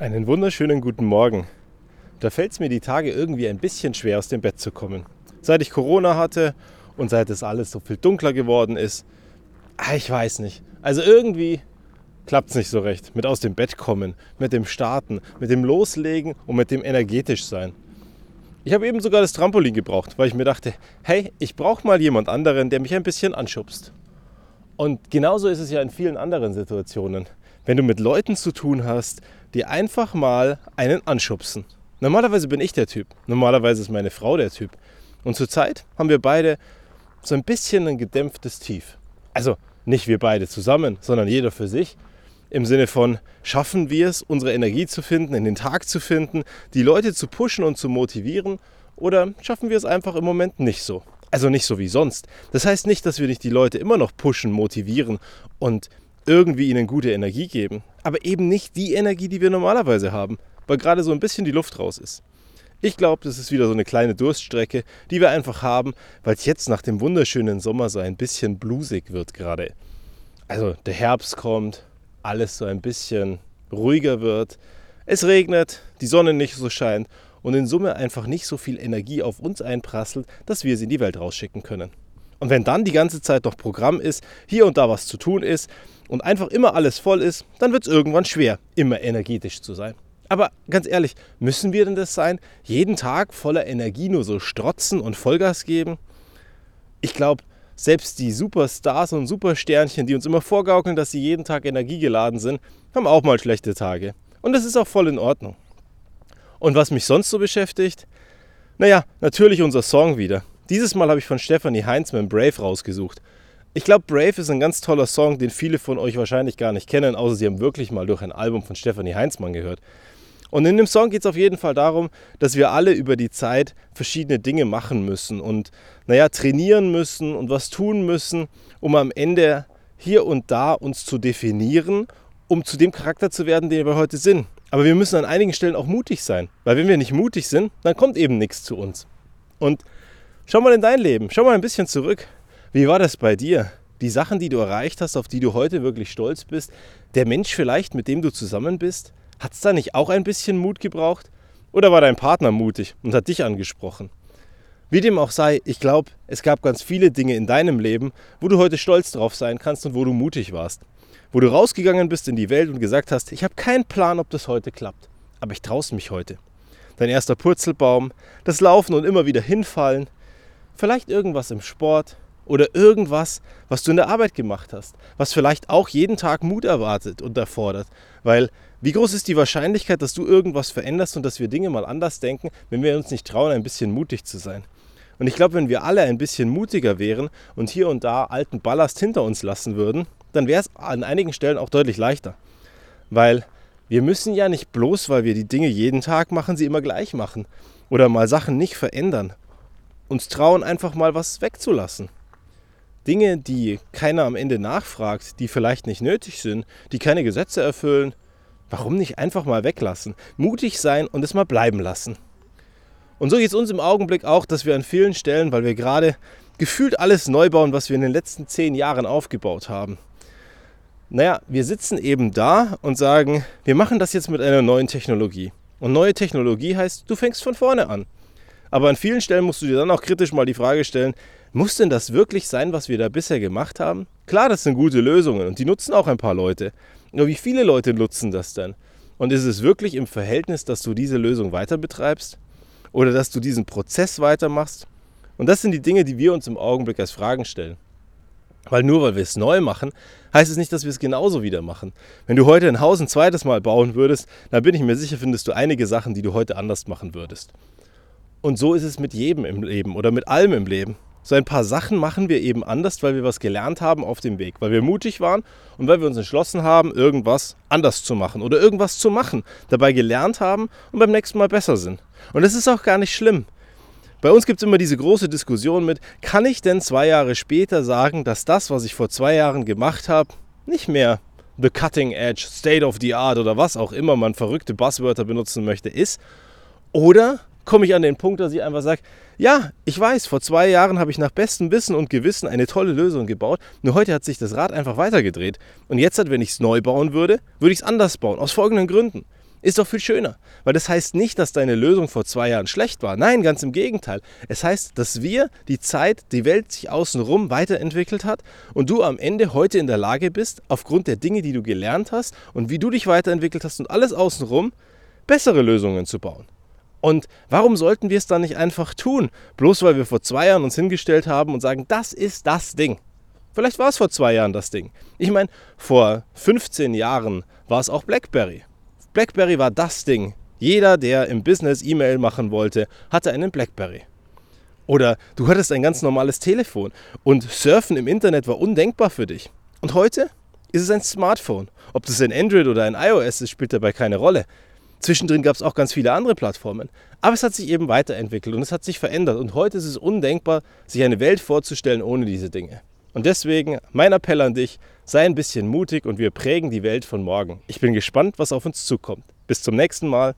Einen wunderschönen guten Morgen. Da fällt es mir die Tage irgendwie ein bisschen schwer, aus dem Bett zu kommen. Seit ich Corona hatte und seit es alles so viel dunkler geworden ist, ah, ich weiß nicht. Also irgendwie klappt es nicht so recht mit aus dem Bett kommen, mit dem Starten, mit dem Loslegen und mit dem energetisch sein. Ich habe eben sogar das Trampolin gebraucht, weil ich mir dachte, hey, ich brauche mal jemand anderen, der mich ein bisschen anschubst. Und genauso ist es ja in vielen anderen Situationen. Wenn du mit Leuten zu tun hast, die einfach mal einen anschubsen. Normalerweise bin ich der Typ. Normalerweise ist meine Frau der Typ. Und zurzeit haben wir beide so ein bisschen ein gedämpftes Tief. Also nicht wir beide zusammen, sondern jeder für sich. Im Sinne von, schaffen wir es, unsere Energie zu finden, in den Tag zu finden, die Leute zu pushen und zu motivieren? Oder schaffen wir es einfach im Moment nicht so? Also nicht so wie sonst. Das heißt nicht, dass wir nicht die Leute immer noch pushen, motivieren und irgendwie ihnen gute Energie geben, aber eben nicht die Energie, die wir normalerweise haben, weil gerade so ein bisschen die Luft raus ist. Ich glaube, das ist wieder so eine kleine Durststrecke, die wir einfach haben, weil es jetzt nach dem wunderschönen Sommer so ein bisschen blusig wird gerade. Also der Herbst kommt, alles so ein bisschen ruhiger wird, es regnet, die Sonne nicht so scheint und in Summe einfach nicht so viel Energie auf uns einprasselt, dass wir sie in die Welt rausschicken können. Und wenn dann die ganze Zeit noch Programm ist, hier und da was zu tun ist und einfach immer alles voll ist, dann wird es irgendwann schwer, immer energetisch zu sein. Aber ganz ehrlich, müssen wir denn das sein? Jeden Tag voller Energie nur so strotzen und Vollgas geben? Ich glaube, selbst die Superstars und Supersternchen, die uns immer vorgaukeln, dass sie jeden Tag energiegeladen sind, haben auch mal schlechte Tage. Und das ist auch voll in Ordnung. Und was mich sonst so beschäftigt? Naja, natürlich unser Song wieder. Dieses Mal habe ich von Stephanie Heinzmann Brave rausgesucht. Ich glaube, Brave ist ein ganz toller Song, den viele von euch wahrscheinlich gar nicht kennen, außer sie haben wirklich mal durch ein Album von Stephanie Heinzmann gehört. Und in dem Song geht es auf jeden Fall darum, dass wir alle über die Zeit verschiedene Dinge machen müssen und, naja, trainieren müssen und was tun müssen, um am Ende hier und da uns zu definieren, um zu dem Charakter zu werden, den wir heute sind. Aber wir müssen an einigen Stellen auch mutig sein, weil wenn wir nicht mutig sind, dann kommt eben nichts zu uns. Und Schau mal in dein Leben, schau mal ein bisschen zurück. Wie war das bei dir? Die Sachen, die du erreicht hast, auf die du heute wirklich stolz bist, der Mensch vielleicht, mit dem du zusammen bist, hat es da nicht auch ein bisschen Mut gebraucht? Oder war dein Partner mutig und hat dich angesprochen? Wie dem auch sei, ich glaube, es gab ganz viele Dinge in deinem Leben, wo du heute stolz drauf sein kannst und wo du mutig warst. Wo du rausgegangen bist in die Welt und gesagt hast, ich habe keinen Plan, ob das heute klappt, aber ich traue mich heute. Dein erster Purzelbaum, das Laufen und immer wieder hinfallen, Vielleicht irgendwas im Sport oder irgendwas, was du in der Arbeit gemacht hast, was vielleicht auch jeden Tag Mut erwartet und erfordert. Weil wie groß ist die Wahrscheinlichkeit, dass du irgendwas veränderst und dass wir Dinge mal anders denken, wenn wir uns nicht trauen, ein bisschen mutig zu sein? Und ich glaube, wenn wir alle ein bisschen mutiger wären und hier und da alten Ballast hinter uns lassen würden, dann wäre es an einigen Stellen auch deutlich leichter. Weil wir müssen ja nicht bloß, weil wir die Dinge jeden Tag machen, sie immer gleich machen oder mal Sachen nicht verändern uns trauen, einfach mal was wegzulassen. Dinge, die keiner am Ende nachfragt, die vielleicht nicht nötig sind, die keine Gesetze erfüllen, warum nicht einfach mal weglassen? Mutig sein und es mal bleiben lassen. Und so geht es uns im Augenblick auch, dass wir an vielen Stellen, weil wir gerade gefühlt alles neu bauen, was wir in den letzten zehn Jahren aufgebaut haben. Naja, wir sitzen eben da und sagen, wir machen das jetzt mit einer neuen Technologie. Und neue Technologie heißt, du fängst von vorne an. Aber an vielen Stellen musst du dir dann auch kritisch mal die Frage stellen, muss denn das wirklich sein, was wir da bisher gemacht haben? Klar, das sind gute Lösungen und die nutzen auch ein paar Leute. Nur wie viele Leute nutzen das denn? Und ist es wirklich im Verhältnis, dass du diese Lösung weiter betreibst? Oder dass du diesen Prozess weitermachst? Und das sind die Dinge, die wir uns im Augenblick als Fragen stellen. Weil nur weil wir es neu machen, heißt es nicht, dass wir es genauso wieder machen. Wenn du heute ein Haus ein zweites Mal bauen würdest, dann bin ich mir sicher, findest du einige Sachen, die du heute anders machen würdest. Und so ist es mit jedem im Leben oder mit allem im Leben. So ein paar Sachen machen wir eben anders, weil wir was gelernt haben auf dem Weg, weil wir mutig waren und weil wir uns entschlossen haben, irgendwas anders zu machen oder irgendwas zu machen, dabei gelernt haben und beim nächsten Mal besser sind. Und das ist auch gar nicht schlimm. Bei uns gibt es immer diese große Diskussion mit, kann ich denn zwei Jahre später sagen, dass das, was ich vor zwei Jahren gemacht habe, nicht mehr the cutting edge, state of the art oder was auch immer man verrückte Buzzwörter benutzen möchte, ist? Oder komme ich an den Punkt, dass ich einfach sage, ja, ich weiß, vor zwei Jahren habe ich nach bestem Wissen und Gewissen eine tolle Lösung gebaut, nur heute hat sich das Rad einfach weitergedreht. Und jetzt, wenn ich es neu bauen würde, würde ich es anders bauen, aus folgenden Gründen. Ist doch viel schöner. Weil das heißt nicht, dass deine Lösung vor zwei Jahren schlecht war. Nein, ganz im Gegenteil. Es heißt, dass wir die Zeit, die Welt sich außenrum weiterentwickelt hat und du am Ende heute in der Lage bist, aufgrund der Dinge, die du gelernt hast und wie du dich weiterentwickelt hast und alles außenrum, bessere Lösungen zu bauen. Und warum sollten wir es dann nicht einfach tun? Bloß weil wir vor zwei Jahren uns hingestellt haben und sagen, das ist das Ding. Vielleicht war es vor zwei Jahren das Ding. Ich meine, vor 15 Jahren war es auch BlackBerry. BlackBerry war das Ding. Jeder, der im Business E-Mail machen wollte, hatte einen BlackBerry. Oder du hattest ein ganz normales Telefon und Surfen im Internet war undenkbar für dich. Und heute ist es ein Smartphone. Ob das ein Android oder ein iOS ist, spielt dabei keine Rolle. Zwischendrin gab es auch ganz viele andere Plattformen. Aber es hat sich eben weiterentwickelt und es hat sich verändert. Und heute ist es undenkbar, sich eine Welt vorzustellen ohne diese Dinge. Und deswegen mein Appell an dich, sei ein bisschen mutig und wir prägen die Welt von morgen. Ich bin gespannt, was auf uns zukommt. Bis zum nächsten Mal.